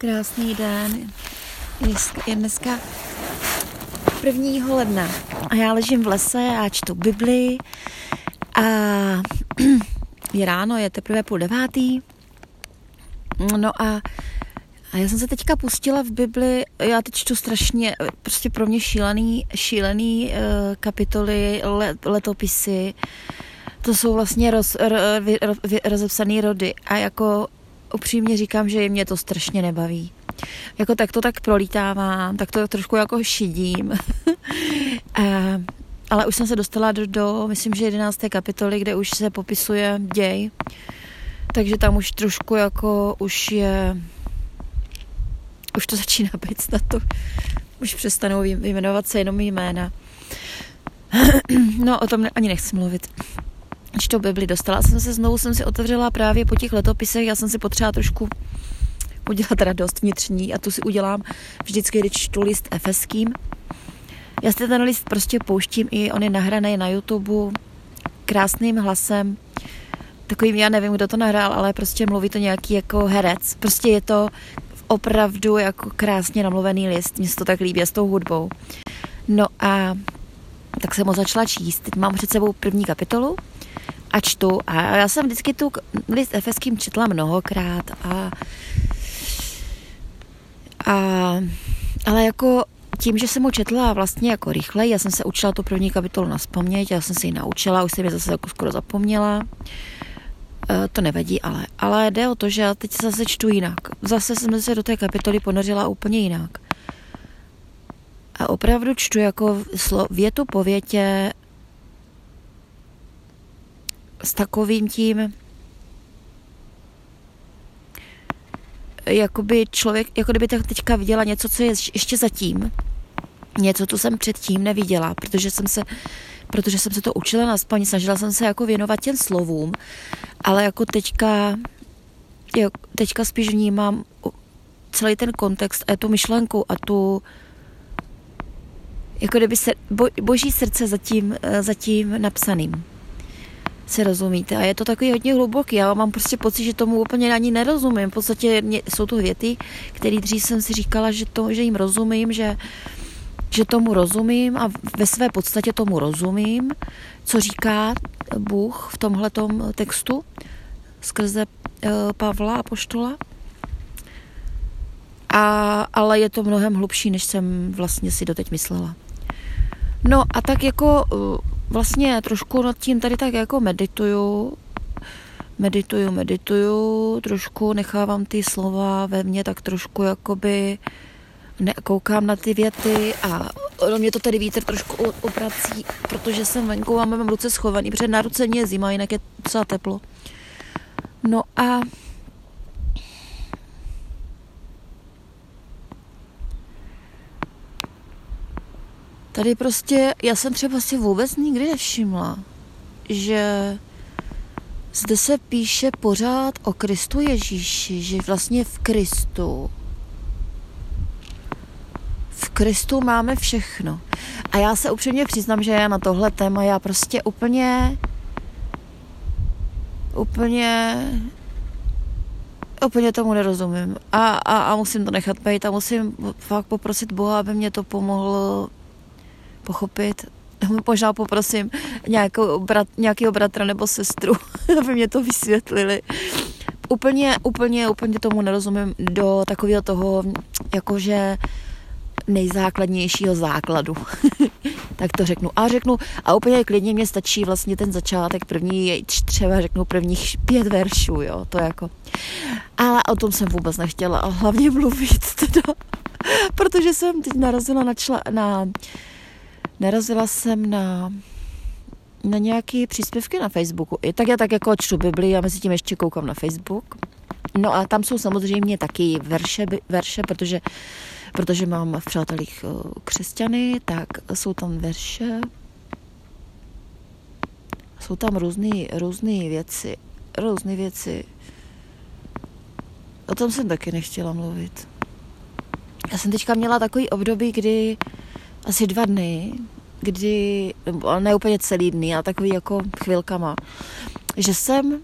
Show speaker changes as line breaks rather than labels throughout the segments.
Krásný den. Je dneska 1. ledna a já ležím v lese a čtu Bibli a je ráno, je teprve půl devátý. No a, a já jsem se teďka pustila v Bibli, já teď čtu strašně, prostě pro mě šílený, šílený uh, kapitoly, let, letopisy, to jsou vlastně roz, ro, ro, rozepsané rody a jako upřímně říkám, že mě to strašně nebaví. Jako tak to tak prolítávám, tak to trošku jako šidím. a, ale už jsem se dostala do, do, myslím, že 11. kapitoly, kde už se popisuje děj. Takže tam už trošku jako už je už to začíná být snad to už přestanou vyjmenovat se jenom jména. no, o tom ani nechci mluvit to Bibli dostala jsem se znovu, jsem si otevřela právě po těch letopisech, já jsem si potřeba trošku udělat radost vnitřní a tu si udělám vždycky, když čtu list efeským. Já si ten list prostě pouštím i on je nahraný na YouTube krásným hlasem, takovým, já nevím, kdo to nahrál, ale prostě mluví to nějaký jako herec. Prostě je to opravdu jako krásně namluvený list, mně se to tak líbí s tou hudbou. No a tak jsem ho začala číst. Teď mám před sebou první kapitolu a čtu. A já jsem vždycky tu list efeským četla mnohokrát a, a ale jako tím, že jsem ho četla vlastně jako rychle, já jsem se učila tu první kapitolu na vzpomněť, já jsem si ji naučila, už jsem je zase jako skoro zapomněla. E, to nevadí, ale, ale jde o to, že já teď zase čtu jinak. Zase jsem se do té kapitoly ponořila úplně jinak. A opravdu čtu jako slo, větu po větě s takovým tím, jakoby člověk, jako kdyby teďka viděla něco, co je ještě zatím, něco, co jsem předtím neviděla, protože jsem se, protože jsem se to učila na spaní, snažila jsem se jako věnovat těm slovům, ale jako teďka, jo, teďka spíš vnímám celý ten kontext a tu myšlenku a tu jako kdyby se, bo, boží srdce zatím, zatím napsaným si rozumíte. A je to takový hodně hluboký. Já mám prostě pocit, že tomu úplně ani nerozumím. V podstatě mě, jsou to věty, které dřív jsem si říkala, že, to, že jim rozumím, že, že tomu rozumím a ve své podstatě tomu rozumím, co říká Bůh v tomhletom textu skrze uh, Pavla a Poštola. A, ale je to mnohem hlubší, než jsem vlastně si doteď myslela. No a tak jako uh, vlastně trošku nad tím tady tak jako medituju, medituju, medituju, trošku nechávám ty slova ve mně tak trošku jakoby koukám na ty věty a do mě to tady vítr trošku oprací, protože jsem venku a mám ruce schovaný, protože na ruce mě je zima, jinak je docela teplo. No a Tady prostě, já jsem třeba si vůbec nikdy nevšimla, že zde se píše pořád o Kristu Ježíši, že vlastně v Kristu v Kristu máme všechno. A já se upřímně přiznám, že já na tohle téma já prostě úplně úplně úplně tomu nerozumím. A, a, a musím to nechat být a musím fakt poprosit Boha, aby mě to pomohlo pochopit. Možná poprosím nějakou brat, nějakého bratra nebo sestru, aby mě to vysvětlili. Úplně, úplně, úplně tomu nerozumím do takového toho, jakože nejzákladnějšího základu. tak to řeknu. A řeknu, a úplně klidně mě stačí vlastně ten začátek, první, třeba řeknu prvních pět veršů, jo, to jako. Ale o tom jsem vůbec nechtěla hlavně mluvit teda, protože jsem teď narazila na, čla, na narazila jsem na na nějaké příspěvky na Facebooku. I tak já tak jako čtu Bibli a mezi tím ještě koukám na Facebook. No a tam jsou samozřejmě taky verše, verše protože, protože mám v přátelích eh, křesťany, tak jsou tam verše. Jsou tam různé různé věci. Různé věci. O tom jsem taky nechtěla mluvit. Já jsem teďka měla takový období, kdy asi dva dny, kdy, ne úplně celý dny, ale takový jako chvilkama, že jsem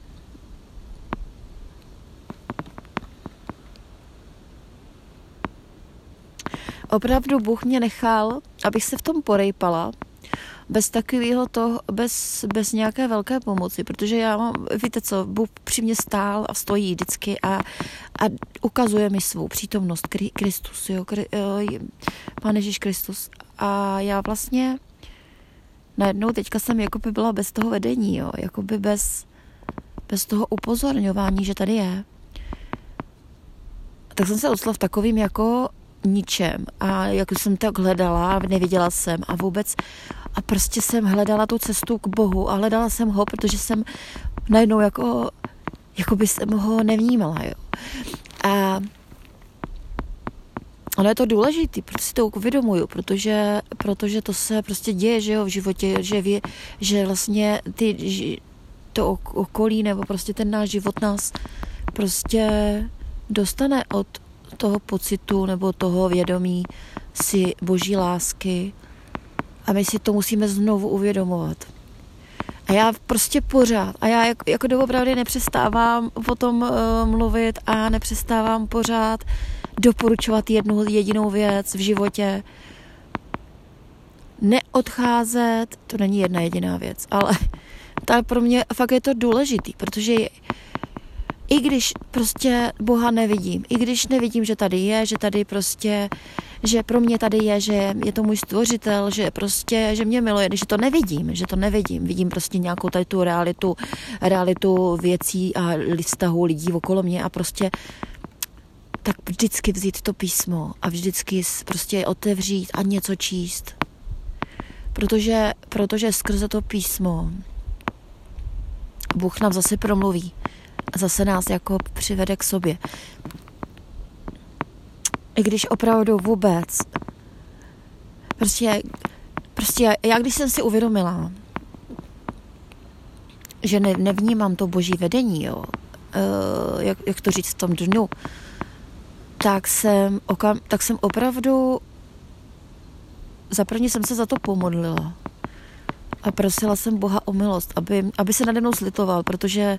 opravdu Bůh mě nechal, abych se v tom porejpala bez takového to, bez, bez nějaké velké pomoci, protože já mám, víte co, Bůh při mě stál a stojí vždycky a, a ukazuje mi svou přítomnost, Kristus, jo, Kri, jo, Pán Ježíš Kristus. A já vlastně najednou teďka jsem jako by byla bez toho vedení, jo, jako by bez, bez toho upozorňování, že tady je. Tak jsem se odstala v takovým jako ničem a jak jsem tak hledala, neviděla jsem a vůbec a prostě jsem hledala tu cestu k Bohu a hledala jsem ho, protože jsem najednou jako, jako by jsem ho nevnímala, jo. A ono je to důležité, protože si to uvědomuju, protože, protože to se prostě děje, že jo, v životě, že, ví, že vlastně ty, to okolí nebo prostě ten náš život nás prostě dostane od toho pocitu nebo toho vědomí si boží lásky a my si to musíme znovu uvědomovat. A já prostě pořád, a já jako, jako doopravdy nepřestávám o tom uh, mluvit a nepřestávám pořád doporučovat jednu jedinou věc v životě. Neodcházet, to není jedna jediná věc, ale tak pro mě fakt je to důležitý, protože i když prostě Boha nevidím, i když nevidím, že tady je, že tady prostě, že pro mě tady je, že je to můj stvořitel, že prostě, že mě miluje, že to nevidím, že to nevidím, vidím prostě nějakou tady tu realitu, realitu věcí a vztahu lidí okolo mě a prostě tak vždycky vzít to písmo a vždycky prostě otevřít a něco číst. Protože, protože skrze to písmo Bůh nám zase promluví a zase nás jako přivede k sobě. I když opravdu vůbec, prostě, prostě já když jsem si uvědomila, že ne, nevnímám to boží vedení, jo, uh, jak, jak to říct v tom dnu, tak jsem, okam, tak jsem opravdu, za první jsem se za to pomodlila a prosila jsem Boha o milost, aby, aby se nade mnou slitoval, protože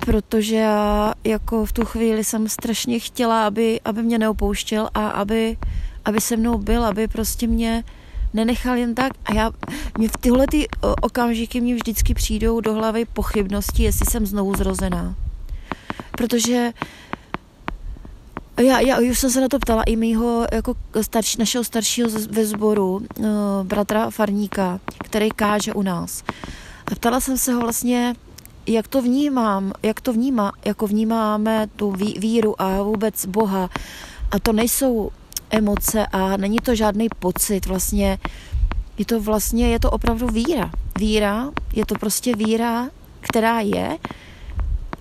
protože já jako v tu chvíli jsem strašně chtěla, aby, aby mě neopouštěl a aby, aby se mnou byl, aby prostě mě nenechal jen tak. A já, mě v tyhle ty okamžiky mě vždycky přijdou do hlavy pochybnosti, jestli jsem znovu zrozená. Protože já, já už jsem se na to ptala i mýho jako starší, našeho staršího ve sboru, uh, bratra Farníka, který káže u nás. A ptala jsem se ho vlastně, jak to vnímám, jak to vnímá, jako vnímáme tu víru a vůbec Boha. A to nejsou emoce a není to žádný pocit, vlastně je to vlastně, je to opravdu víra. Víra, je to prostě víra, která je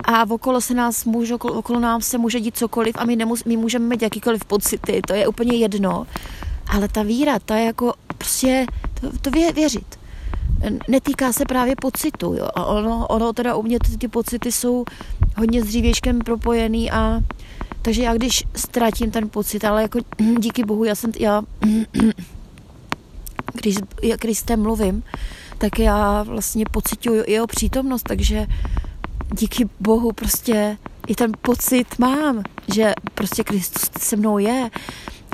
a okolo se nás může, okolo, okolo nás se může dít cokoliv a my, nemus, my můžeme mít jakýkoliv pocity, to je úplně jedno. Ale ta víra, ta je jako prostě to, to vě, věřit netýká se právě pocitu. Jo. A ono, ono teda u mě ty, ty pocity jsou hodně s dřívějškem propojený a takže já když ztratím ten pocit, ale jako díky bohu, já jsem, já, když, když s mluvím, tak já vlastně pocituju jeho přítomnost, takže díky bohu prostě i ten pocit mám, že prostě Kristus se mnou je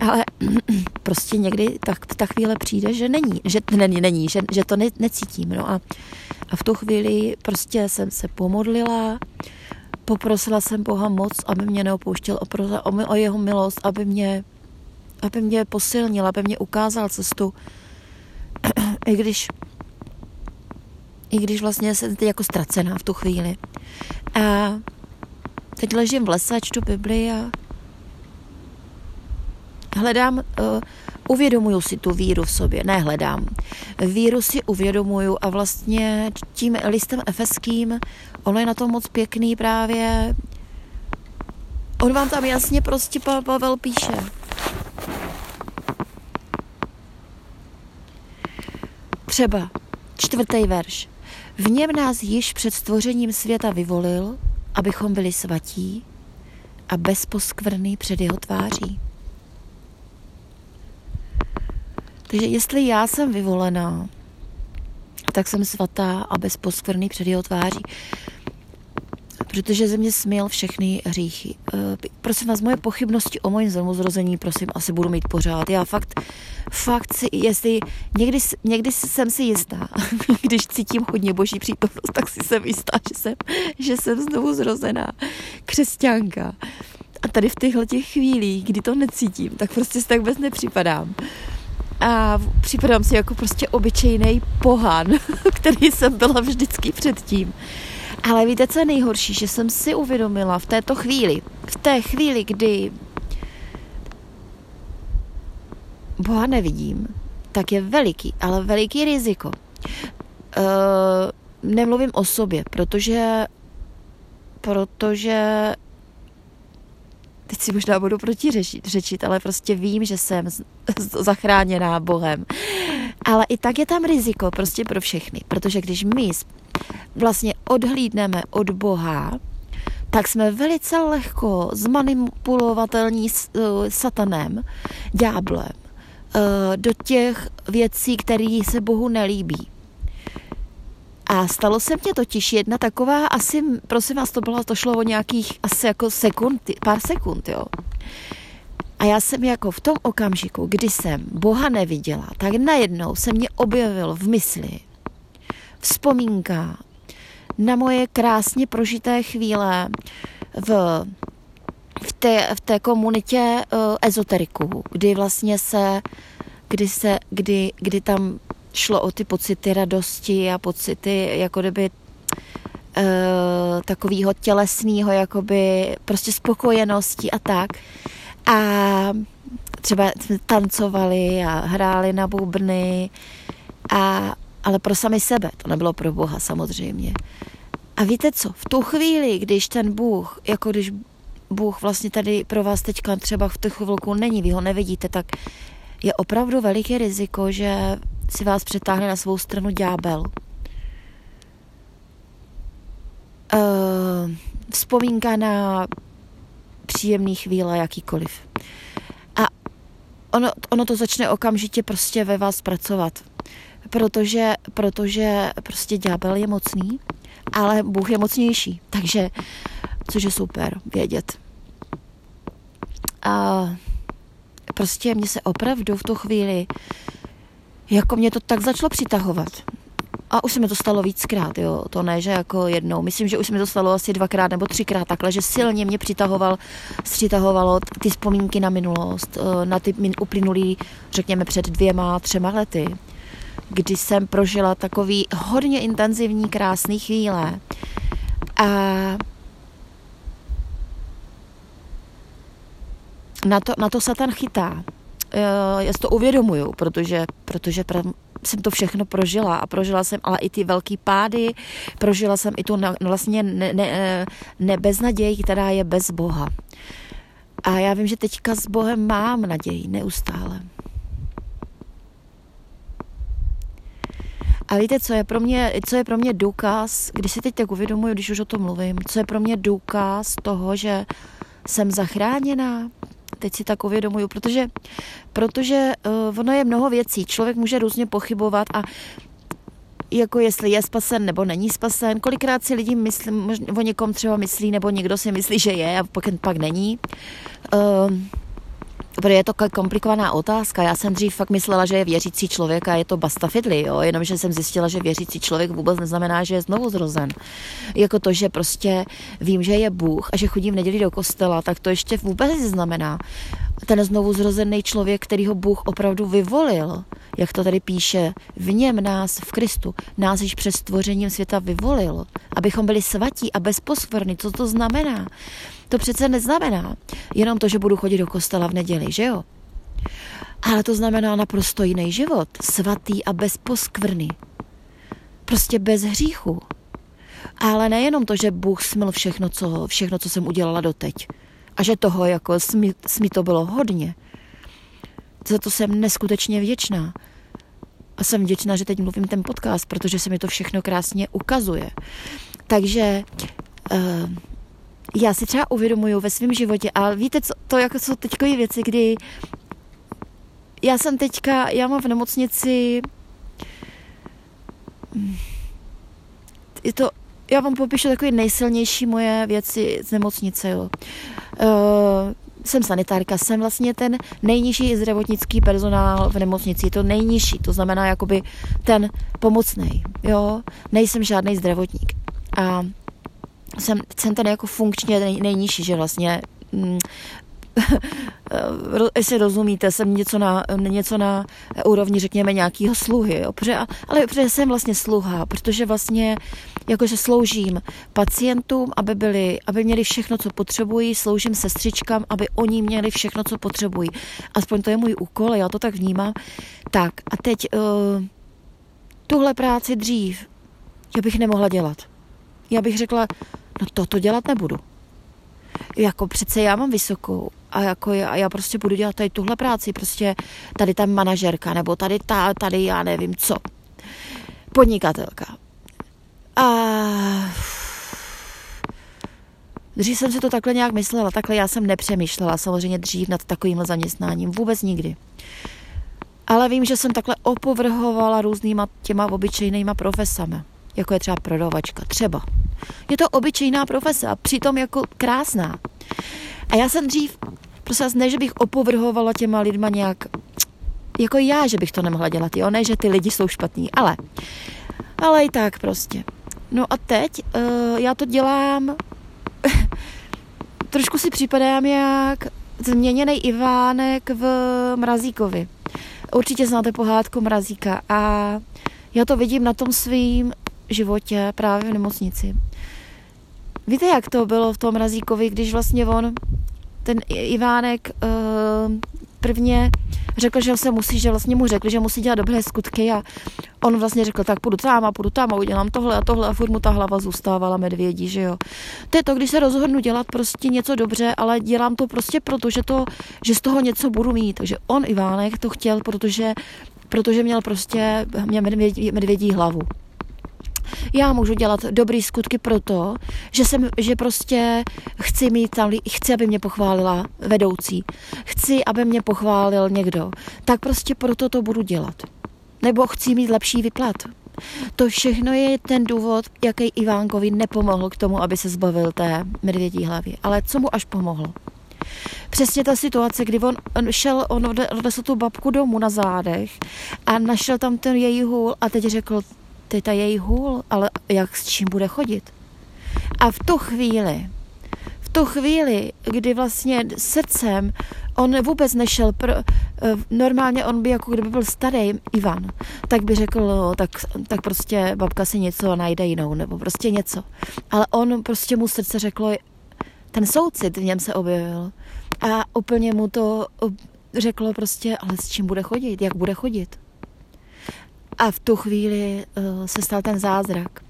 ale prostě někdy tak, ta chvíle přijde, že není, že není, není že, že to ne, necítím. No a, a v tu chvíli prostě jsem se pomodlila, poprosila jsem Boha moc, aby mě neopouštěl, o, o, o jeho milost, aby mě, aby mě posilnil, aby mě ukázal cestu. I když i když vlastně jsem teď jako ztracená v tu chvíli. A teď ležím v lese čtu Bibli a hledám, uh, uvědomuju si tu víru v sobě, ne hledám. Víru si uvědomuju a vlastně tím listem efeským, ono je na to moc pěkný právě, on vám tam jasně prostě Pavel píše. Třeba čtvrtý verš. V něm nás již před stvořením světa vyvolil, abychom byli svatí a bezposkvrný před jeho tváří. Takže jestli já jsem vyvolená, tak jsem svatá a bezposkvrný před jeho tváří. protože ze mě směl všechny hříchy. Uh, prosím vás, moje pochybnosti o mojím znovuzrození, prosím, asi budu mít pořád. Já fakt, fakt si, jestli někdy, někdy jsem si jistá, když cítím hodně boží přítomnost, tak si jsem jistá, že jsem, že jsem znovu zrozená křesťanka. A tady v těchto těch chvílích, kdy to necítím, tak prostě si tak vůbec nepřipadám. A připadám si jako prostě obyčejný pohán, který jsem byla vždycky předtím. Ale víte, co je nejhorší? Že jsem si uvědomila v této chvíli, v té chvíli, kdy Boha nevidím, tak je veliký, ale veliký riziko. Uh, nemluvím o sobě, protože protože teď si možná budu protiřečit, řečit, ale prostě vím, že jsem zachráněná Bohem. Ale i tak je tam riziko prostě pro všechny, protože když my vlastně odhlídneme od Boha, tak jsme velice lehko zmanipulovatelní uh, satanem, ďáblem, uh, do těch věcí, které se Bohu nelíbí. A stalo se mně totiž jedna taková, asi, prosím vás, to bylo, to šlo o nějakých asi jako sekund, pár sekund, jo. A já jsem jako v tom okamžiku, kdy jsem Boha neviděla, tak najednou se mě objevil v mysli vzpomínka na moje krásně prožité chvíle v, v, té, v té komunitě uh, ezoteriků, kdy vlastně se, kdy se, kdy, kdy tam šlo o ty pocity radosti a pocity jako kdyby uh, takového tělesného, jakoby prostě spokojenosti a tak. A třeba jsme tancovali a hráli na bubny, a, ale pro sami sebe, to nebylo pro Boha samozřejmě. A víte co, v tu chvíli, když ten Bůh, jako když Bůh vlastně tady pro vás teďka třeba v tu chvilku není, vy ho nevidíte, tak je opravdu veliké riziko, že si vás přetáhne na svou stranu ďábel. Uh, vzpomínka na příjemný chvíle, jakýkoliv. A ono, ono to začne okamžitě prostě ve vás pracovat. Protože, protože prostě ďábel je mocný, ale Bůh je mocnější. Takže, což je super vědět. A prostě mě se opravdu v tu chvíli jako mě to tak začalo přitahovat. A už se mi to stalo víckrát, jo. To ne, že jako jednou. Myslím, že už se mi to stalo asi dvakrát nebo třikrát takhle, že silně mě přitahoval, přitahovalo ty vzpomínky na minulost, eh, na ty uplynulý, řekněme, před dvěma, třema lety, kdy jsem prožila takový hodně intenzivní, krásný chvíle. A na to, na to Satan chytá. Eh, já si to uvědomuju, protože, protože jsem to všechno prožila a prožila jsem ale i ty velký pády, prožila jsem i tu na, vlastně ne, ne, eh, která je bez Boha. A já vím, že teďka s Bohem mám naději neustále. A víte, co je pro mě, co je pro mě důkaz, když si teď tak uvědomuji, když už o tom mluvím, co je pro mě důkaz toho, že jsem zachráněná, teď si tak uvědomuju, protože, protože uh, ono je mnoho věcí. Člověk může různě pochybovat a jako jestli je spasen nebo není spasen. Kolikrát si lidi myslí, o někom třeba myslí, nebo někdo si myslí, že je a pak, pak není. Uh, protože je to komplikovaná otázka. Já jsem dřív fakt myslela, že je věřící člověk a je to bastafidli, jo? jenomže jsem zjistila, že věřící člověk vůbec neznamená, že je znovu zrozen. Jako to, že prostě vím, že je Bůh a že chodím v neděli do kostela, tak to ještě vůbec neznamená. Ten znovu zrozený člověk, který ho Bůh opravdu vyvolil, jak to tady píše, v něm nás, v Kristu, nás již před stvořením světa vyvolil, abychom byli svatí a bezposkvrny. Co to znamená? To přece neznamená jenom to, že budu chodit do kostela v neděli, že jo? Ale to znamená naprosto jiný život, svatý a bez poskvrny. Prostě bez hříchu. Ale nejenom to, že Bůh smil všechno, co, všechno, co jsem udělala doteď. A že toho jako smi, smi to bylo hodně. Za to jsem neskutečně vděčná. A jsem vděčná, že teď mluvím ten podcast, protože se mi to všechno krásně ukazuje. Takže uh, já si třeba uvědomuju ve svém životě, ale víte, co, to jako jsou teďkové věci, kdy já jsem teďka, já mám v nemocnici je to, já vám popíšu takové nejsilnější moje věci z nemocnice. Jo. Uh, jsem sanitárka, jsem vlastně ten nejnižší zdravotnický personál v nemocnici, to nejnižší, to znamená jakoby ten pomocný, jo, nejsem žádný zdravotník. A jsem, jsem ten jako funkčně nej, nejnižší, že vlastně mm, jestli rozumíte, jsem něco na, něco na úrovni, řekněme, nějakého sluhy, jo, protože, ale protože jsem vlastně sluha, protože vlastně jakože sloužím pacientům, aby, byli, aby měli všechno, co potřebují, sloužím sestřičkám, aby oni měli všechno, co potřebují. Aspoň to je můj úkol, já to tak vnímám. Tak a teď uh, tuhle práci dřív já bych nemohla dělat. Já bych řekla, no toto dělat nebudu. Jako přece já mám vysokou a jako já, já prostě budu dělat tady tuhle práci, prostě tady ta manažerka, nebo tady ta, tady já nevím co. Podnikatelka. A Dřív jsem si to takhle nějak myslela, takhle já jsem nepřemýšlela samozřejmě dřív nad takovýmhle zaměstnáním, vůbec nikdy. Ale vím, že jsem takhle opovrhovala různýma těma obyčejnýma profesami, jako je třeba prodavačka, třeba. Je to obyčejná profese a přitom jako krásná. A já jsem dřív, prostě ne, že bych opovrhovala těma lidma nějak, jako já, že bych to nemohla dělat, jo, ne, že ty lidi jsou špatní, ale, ale i tak prostě. No a teď uh, já to dělám, trošku si připadám jak změněný Ivánek v Mrazíkovi. Určitě znáte pohádku Mrazíka a já to vidím na tom svým životě právě v nemocnici. Víte, jak to bylo v tom Mrazíkovi, když vlastně on, ten Ivánek, uh, prvně řekl, že se musí, že vlastně mu řekli, že musí dělat dobré skutky a on vlastně řekl, tak půjdu tam a půjdu tam a udělám tohle a tohle a furt mu ta hlava zůstávala medvědí, že jo. To je to, když se rozhodnu dělat prostě něco dobře, ale dělám to prostě proto, že, to, že z toho něco budu mít. Takže on, Ivánek, to chtěl, protože, protože měl prostě měl medvědí, medvědí hlavu. Já můžu dělat dobrý skutky proto, že, jsem, že prostě chci mít tam, chci, aby mě pochválila vedoucí, chci, aby mě pochválil někdo, tak prostě proto to budu dělat. Nebo chci mít lepší vyplat. To všechno je ten důvod, jaký Ivánkovi nepomohl k tomu, aby se zbavil té medvědí hlavy. Ale co mu až pomohlo? Přesně ta situace, kdy on šel, on odnesl tu babku domů na zádech a našel tam ten její hůl a teď řekl, to je ta její hůl, ale jak s čím bude chodit. A v tu chvíli, v tu chvíli, kdy vlastně srdcem on vůbec nešel, pro, eh, normálně on by jako kdyby byl starý Ivan, tak by řekl, no, tak, tak prostě babka si něco najde jinou, nebo prostě něco. Ale on prostě mu srdce řeklo, ten soucit v něm se objevil a úplně mu to řeklo prostě, ale s čím bude chodit, jak bude chodit. A v tu chvíli uh, se stal ten zázrak.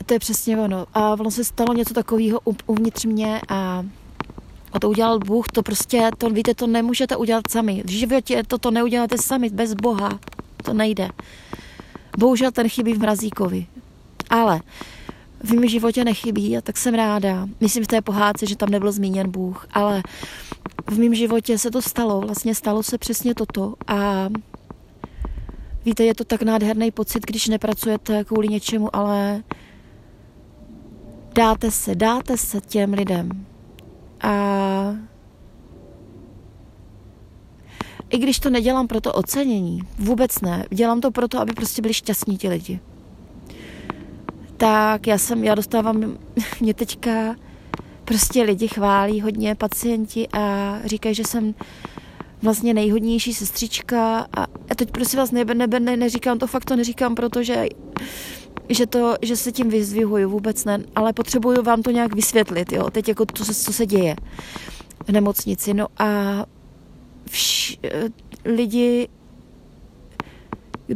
A to je přesně ono. A ono se stalo něco takového uvnitř mě a a to udělal Bůh, to prostě, to víte, to nemůžete udělat sami. V životě to, to neuděláte sami, bez Boha. To nejde. Bohužel ten chybí v Mrazíkovi. Ale v mém životě nechybí a tak jsem ráda. Myslím v té pohádce, že tam nebyl zmíněn Bůh, ale v mém životě se to stalo. Vlastně stalo se přesně toto a Víte, je to tak nádherný pocit, když nepracujete kvůli něčemu, ale dáte se, dáte se těm lidem. A i když to nedělám pro to ocenění, vůbec ne, dělám to proto, aby prostě byli šťastní ti lidi. Tak já jsem, já dostávám, mě teďka prostě lidi chválí hodně pacienti a říkají, že jsem vlastně nejhodnější sestřička a, a teď prosím vás, nebe, nebe, ne, neříkám to fakt, to neříkám, protože že, to, že se tím vyzvihuju, vůbec ne, ale potřebuju vám to nějak vysvětlit, jo, teď jako to, co se děje v nemocnici, no a vš, lidi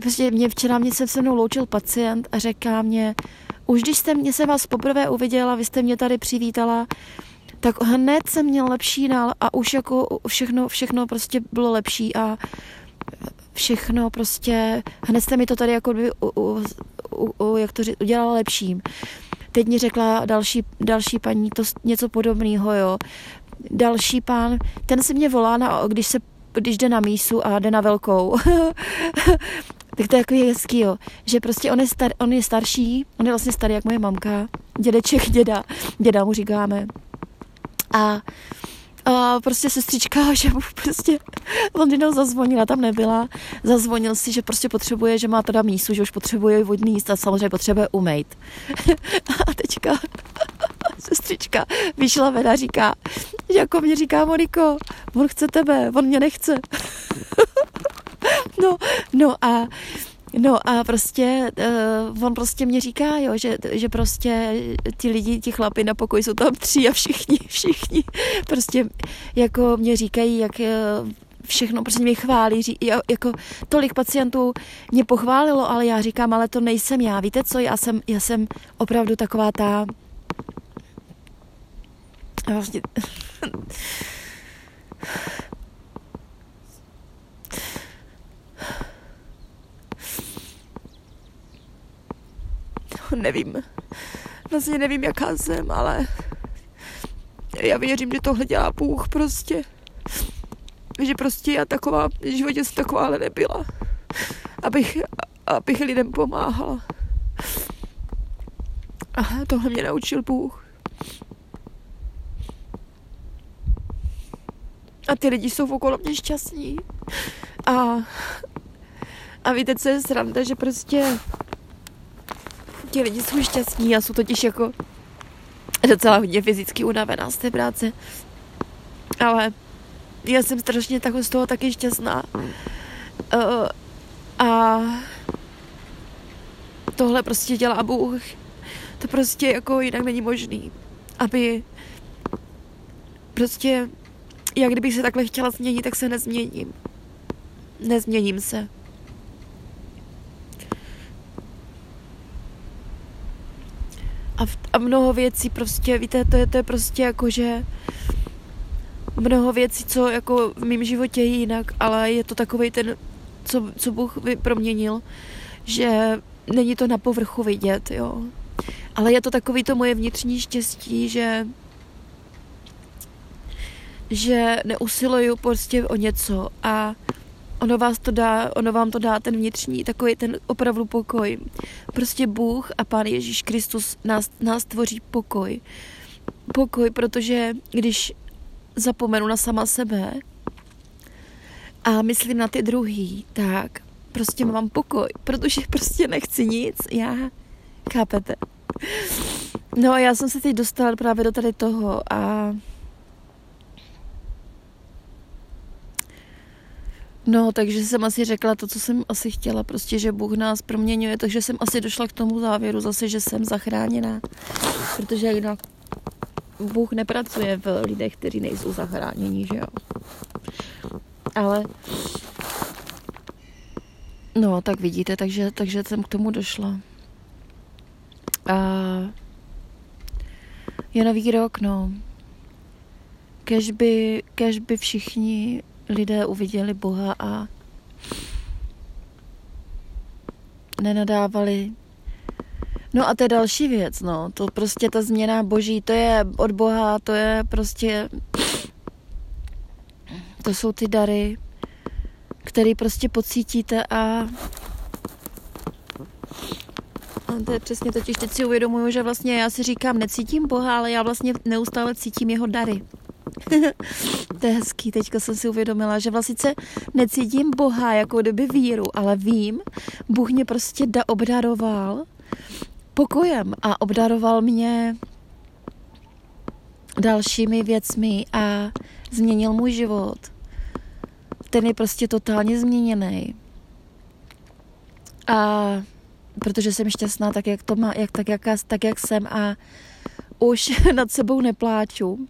prostě mě včera mě se se mnou loučil pacient a řeká mě, už když jste mě se vás poprvé uviděla, vy jste mě tady přivítala, tak hned jsem měl lepší nál a už jako všechno, všechno prostě bylo lepší a všechno prostě, hned jste mi to tady jako by, u, u, u, jak to říct, udělala lepším. Teď mi řekla další, další paní to něco podobného, jo. Další pán, ten si mě volá, na, když se když jde na mísu a jde na velkou. tak to je jako hezký, jo. Že prostě on je, star, on je starší, on je vlastně starý jak moje mamka, dědeček, děda, děda mu říkáme. A a prostě sestřička, že mu prostě Londýnou zazvonila, tam nebyla, zazvonil si, že prostě potřebuje, že má teda místu, že už potřebuje vodní míst a samozřejmě potřebuje umejt. a teďka sestřička vyšla ven a říká, jako mě říká Moniko, on chce tebe, on mě nechce. no, no a No a prostě uh, on prostě mě říká, jo, že, že prostě ti lidi, ti chlapi na pokoji jsou tam tři a všichni, všichni prostě jako mě říkají, jak uh, všechno prostě mě chválí, ří, jako tolik pacientů mě pochválilo, ale já říkám, ale to nejsem já, víte co, já jsem, já jsem opravdu taková ta vlastně nevím. Vlastně nevím, jaká jsem, ale já věřím, že tohle dělá Bůh prostě. Že prostě já taková, v životě jsem taková ale nebyla. Abych, abych lidem pomáhala. A tohle mě naučil Bůh. A ty lidi jsou okolo mě šťastní. A, a víte, co je sranda, že prostě ti lidi jsou šťastní, já jsou totiž jako docela hodně fyzicky unavená z té práce. Ale já jsem strašně tak z toho taky šťastná. Uh, a tohle prostě dělá Bůh. To prostě jako jinak není možný. Aby prostě, jak kdybych se takhle chtěla změnit, tak se nezměním. Nezměním se. A, a mnoho věcí prostě, víte, to je, to je prostě jako, že mnoho věcí, co jako v mém životě je jinak, ale je to takový ten, co, co Bůh proměnil, že není to na povrchu vidět, jo. Ale je to takový to moje vnitřní štěstí, že že neusiluju prostě o něco a ono, vás to dá, ono vám to dá ten vnitřní, takový ten opravdu pokoj. Prostě Bůh a Pán Ježíš Kristus nás, nás tvoří pokoj. Pokoj, protože když zapomenu na sama sebe a myslím na ty druhý, tak prostě mám pokoj, protože prostě nechci nic, já, chápete? No a já jsem se teď dostala právě do tady toho a No, takže jsem asi řekla to, co jsem asi chtěla, prostě, že Bůh nás proměňuje, takže jsem asi došla k tomu závěru zase, že jsem zachráněná, protože jinak Bůh nepracuje v lidech, kteří nejsou zachráněni, že jo. Ale no, tak vidíte, takže, takže jsem k tomu došla. A je nový rok, no. Kež by, kež by všichni lidé uviděli Boha a nenadávali. No a to je další věc, no. To prostě ta změna boží, to je od Boha, to je prostě... To jsou ty dary, které prostě pocítíte a... A to je přesně totiž, teď si uvědomuju, že vlastně já si říkám, necítím Boha, ale já vlastně neustále cítím jeho dary. to je hezký, teďka jsem si uvědomila, že vlastně necítím Boha jako kdyby víru, ale vím, Bůh mě prostě da obdaroval pokojem a obdaroval mě dalšími věcmi a změnil můj život. Ten je prostě totálně změněný. A protože jsem šťastná tak, jak to má, jak, tak, jak, tak, jak jsem a už nad sebou nepláču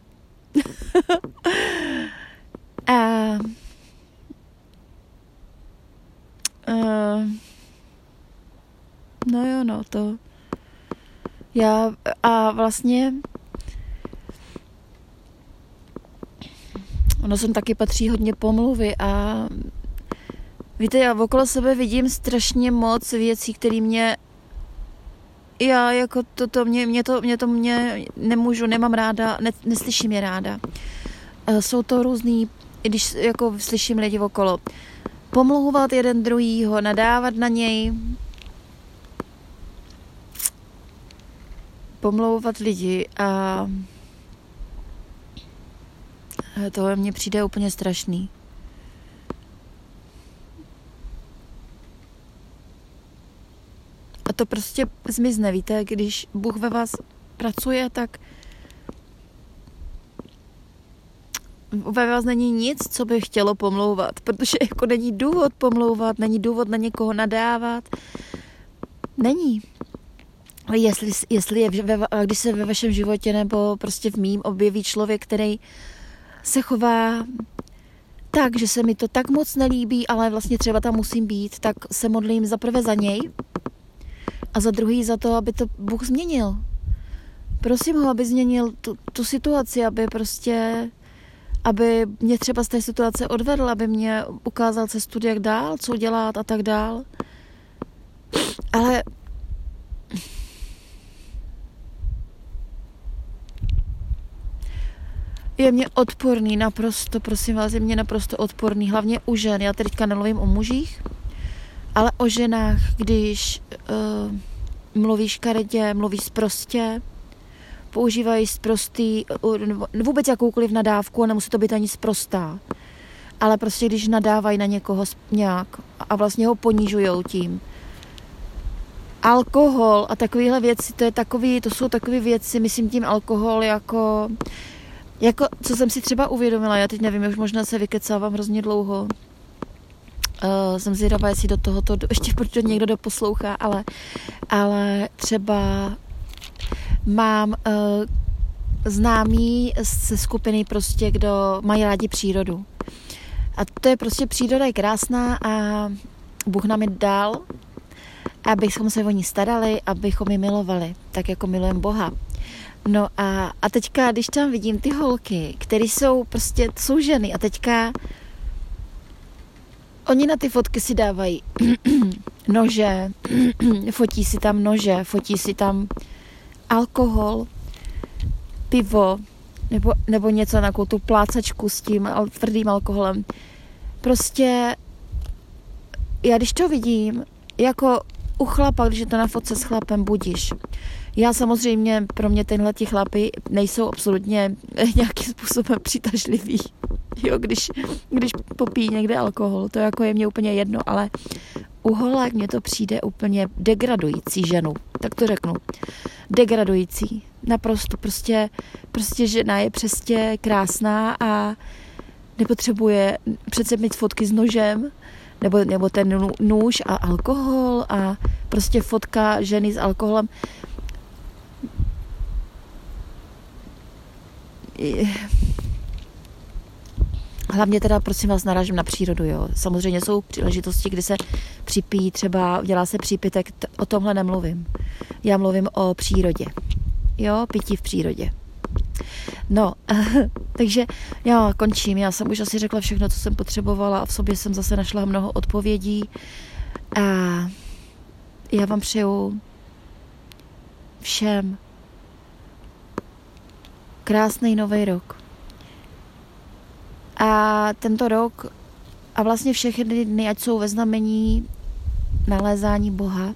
a, uh, no jo, no, to já a vlastně ono sem taky patří hodně pomluvy a víte, já okolo sebe vidím strašně moc věcí, které mě já jako to, to mě, mě to, mě to mě nemůžu, nemám ráda, ne, neslyším je ráda. Eh, jsou to různý, když jako slyším lidi okolo, pomlouvat jeden druhýho, nadávat na něj, pomlouvat lidi a to mně přijde úplně strašný. A to prostě zmizne, víte, když Bůh ve vás pracuje, tak ve vás není nic, co by chtělo pomlouvat, protože jako není důvod pomlouvat, není důvod na někoho nadávat. Není. Jestli, jestli je ve, když se ve vašem životě nebo prostě v mým objeví člověk, který se chová tak, že se mi to tak moc nelíbí, ale vlastně třeba tam musím být, tak se modlím za prvé za něj a za druhý za to, aby to Bůh změnil. Prosím ho, aby změnil tu, tu situaci, aby prostě aby mě třeba z té situace odvedl, aby mě ukázal cestu, jak dál, co dělat a tak dál. Ale je mě odporný naprosto, prosím vás, je mě naprosto odporný, hlavně u žen. Já teďka nemluvím o mužích, ale o ženách, když uh, mluvíš karetě, mluvíš prostě, používají sprostý, vůbec jakoukoliv nadávku a nemusí to být ani sprostá. Ale prostě když nadávají na někoho nějak a vlastně ho ponižují tím. Alkohol a takovéhle věci, to, je takový, to jsou takové věci, myslím tím alkohol jako, jako, co jsem si třeba uvědomila, já teď nevím, už možná se vykecávám hrozně dlouho, Uh, jsem zvědavá, jestli do tohoto ještě protože někdo doposlouchá, ale, ale třeba mám uh, známý ze skupiny prostě, kdo mají rádi přírodu. A to je prostě příroda je krásná a Bůh nám je dal, abychom se o ní starali, abychom ji milovali, tak jako milujeme Boha. No a, a teďka, když tam vidím ty holky, které jsou prostě, jsou ženy a teďka oni na ty fotky si dávají nože, fotí si tam nože, fotí si tam alkohol, pivo nebo, nebo něco na tu plácačku s tím tvrdým alkoholem. Prostě já když to vidím, jako u chlapa, když je to na fotce s chlapem, budíš. Já samozřejmě, pro mě tyhle ti chlapy nejsou absolutně nějakým způsobem přitažliví. Jo, když, když popí někde alkohol, to jako je mě úplně jedno, ale u holek mně to přijde úplně degradující ženu, tak to řeknu. Degradující. Naprosto prostě, prostě žena je přesně krásná a nepotřebuje přece mít fotky s nožem, nebo, nebo ten nůž a alkohol a prostě fotka ženy s alkoholem. Hlavně teda, prosím vás, narážím na přírodu, jo. Samozřejmě jsou příležitosti, kdy se připíjí, třeba dělá se přípitek, o tomhle nemluvím. Já mluvím o přírodě. Jo, pití v přírodě. No, takže já končím. Já jsem už asi řekla všechno, co jsem potřebovala a v sobě jsem zase našla mnoho odpovědí. A já vám přeju všem krásný nový rok. A tento rok a vlastně všechny dny, ať jsou ve znamení nalézání Boha,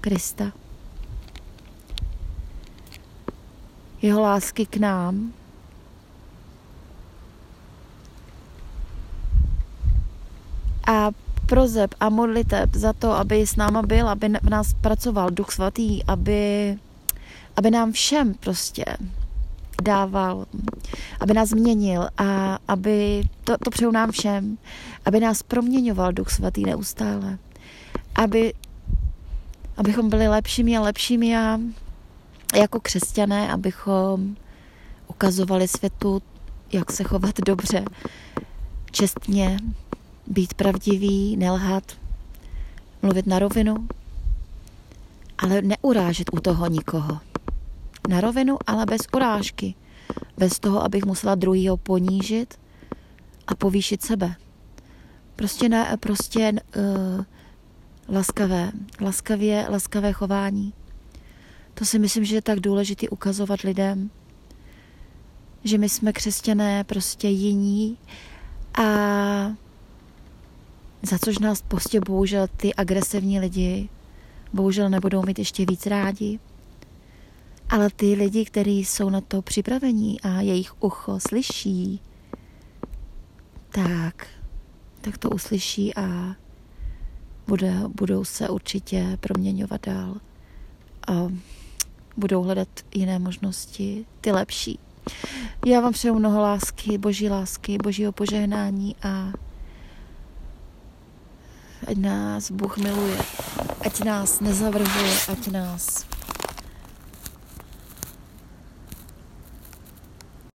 Krista, jeho lásky k nám, a prozeb a modliteb za to, aby s náma byl, aby v nás pracoval Duch Svatý, aby, aby nám všem prostě dával, aby nás změnil a aby, to, to přeju nám všem, aby nás proměňoval Duch Svatý neustále, aby, abychom byli lepšími a lepšími a jako křesťané, abychom ukazovali světu, jak se chovat dobře, čestně, být pravdivý, nelhat, mluvit na rovinu, ale neurážet u toho nikoho. Na rovinu, ale bez urážky. Bez toho, abych musela druhýho ponížit a povýšit sebe. Prostě, ne, prostě uh, laskavé, laskavě, laskavé chování. To si myslím, že je tak důležité ukazovat lidem, že my jsme křesťané prostě jiní a za což nás prostě bohužel ty agresivní lidi bohužel nebudou mít ještě víc rádi. Ale ty lidi, kteří jsou na to připravení a jejich ucho slyší, tak, tak to uslyší a bude, budou se určitě proměňovat dál a budou hledat jiné možnosti, ty lepší. Já vám přeju mnoho lásky, boží lásky, božího požehnání a ať nás Bůh miluje, ať nás nezavrhuje, ať nás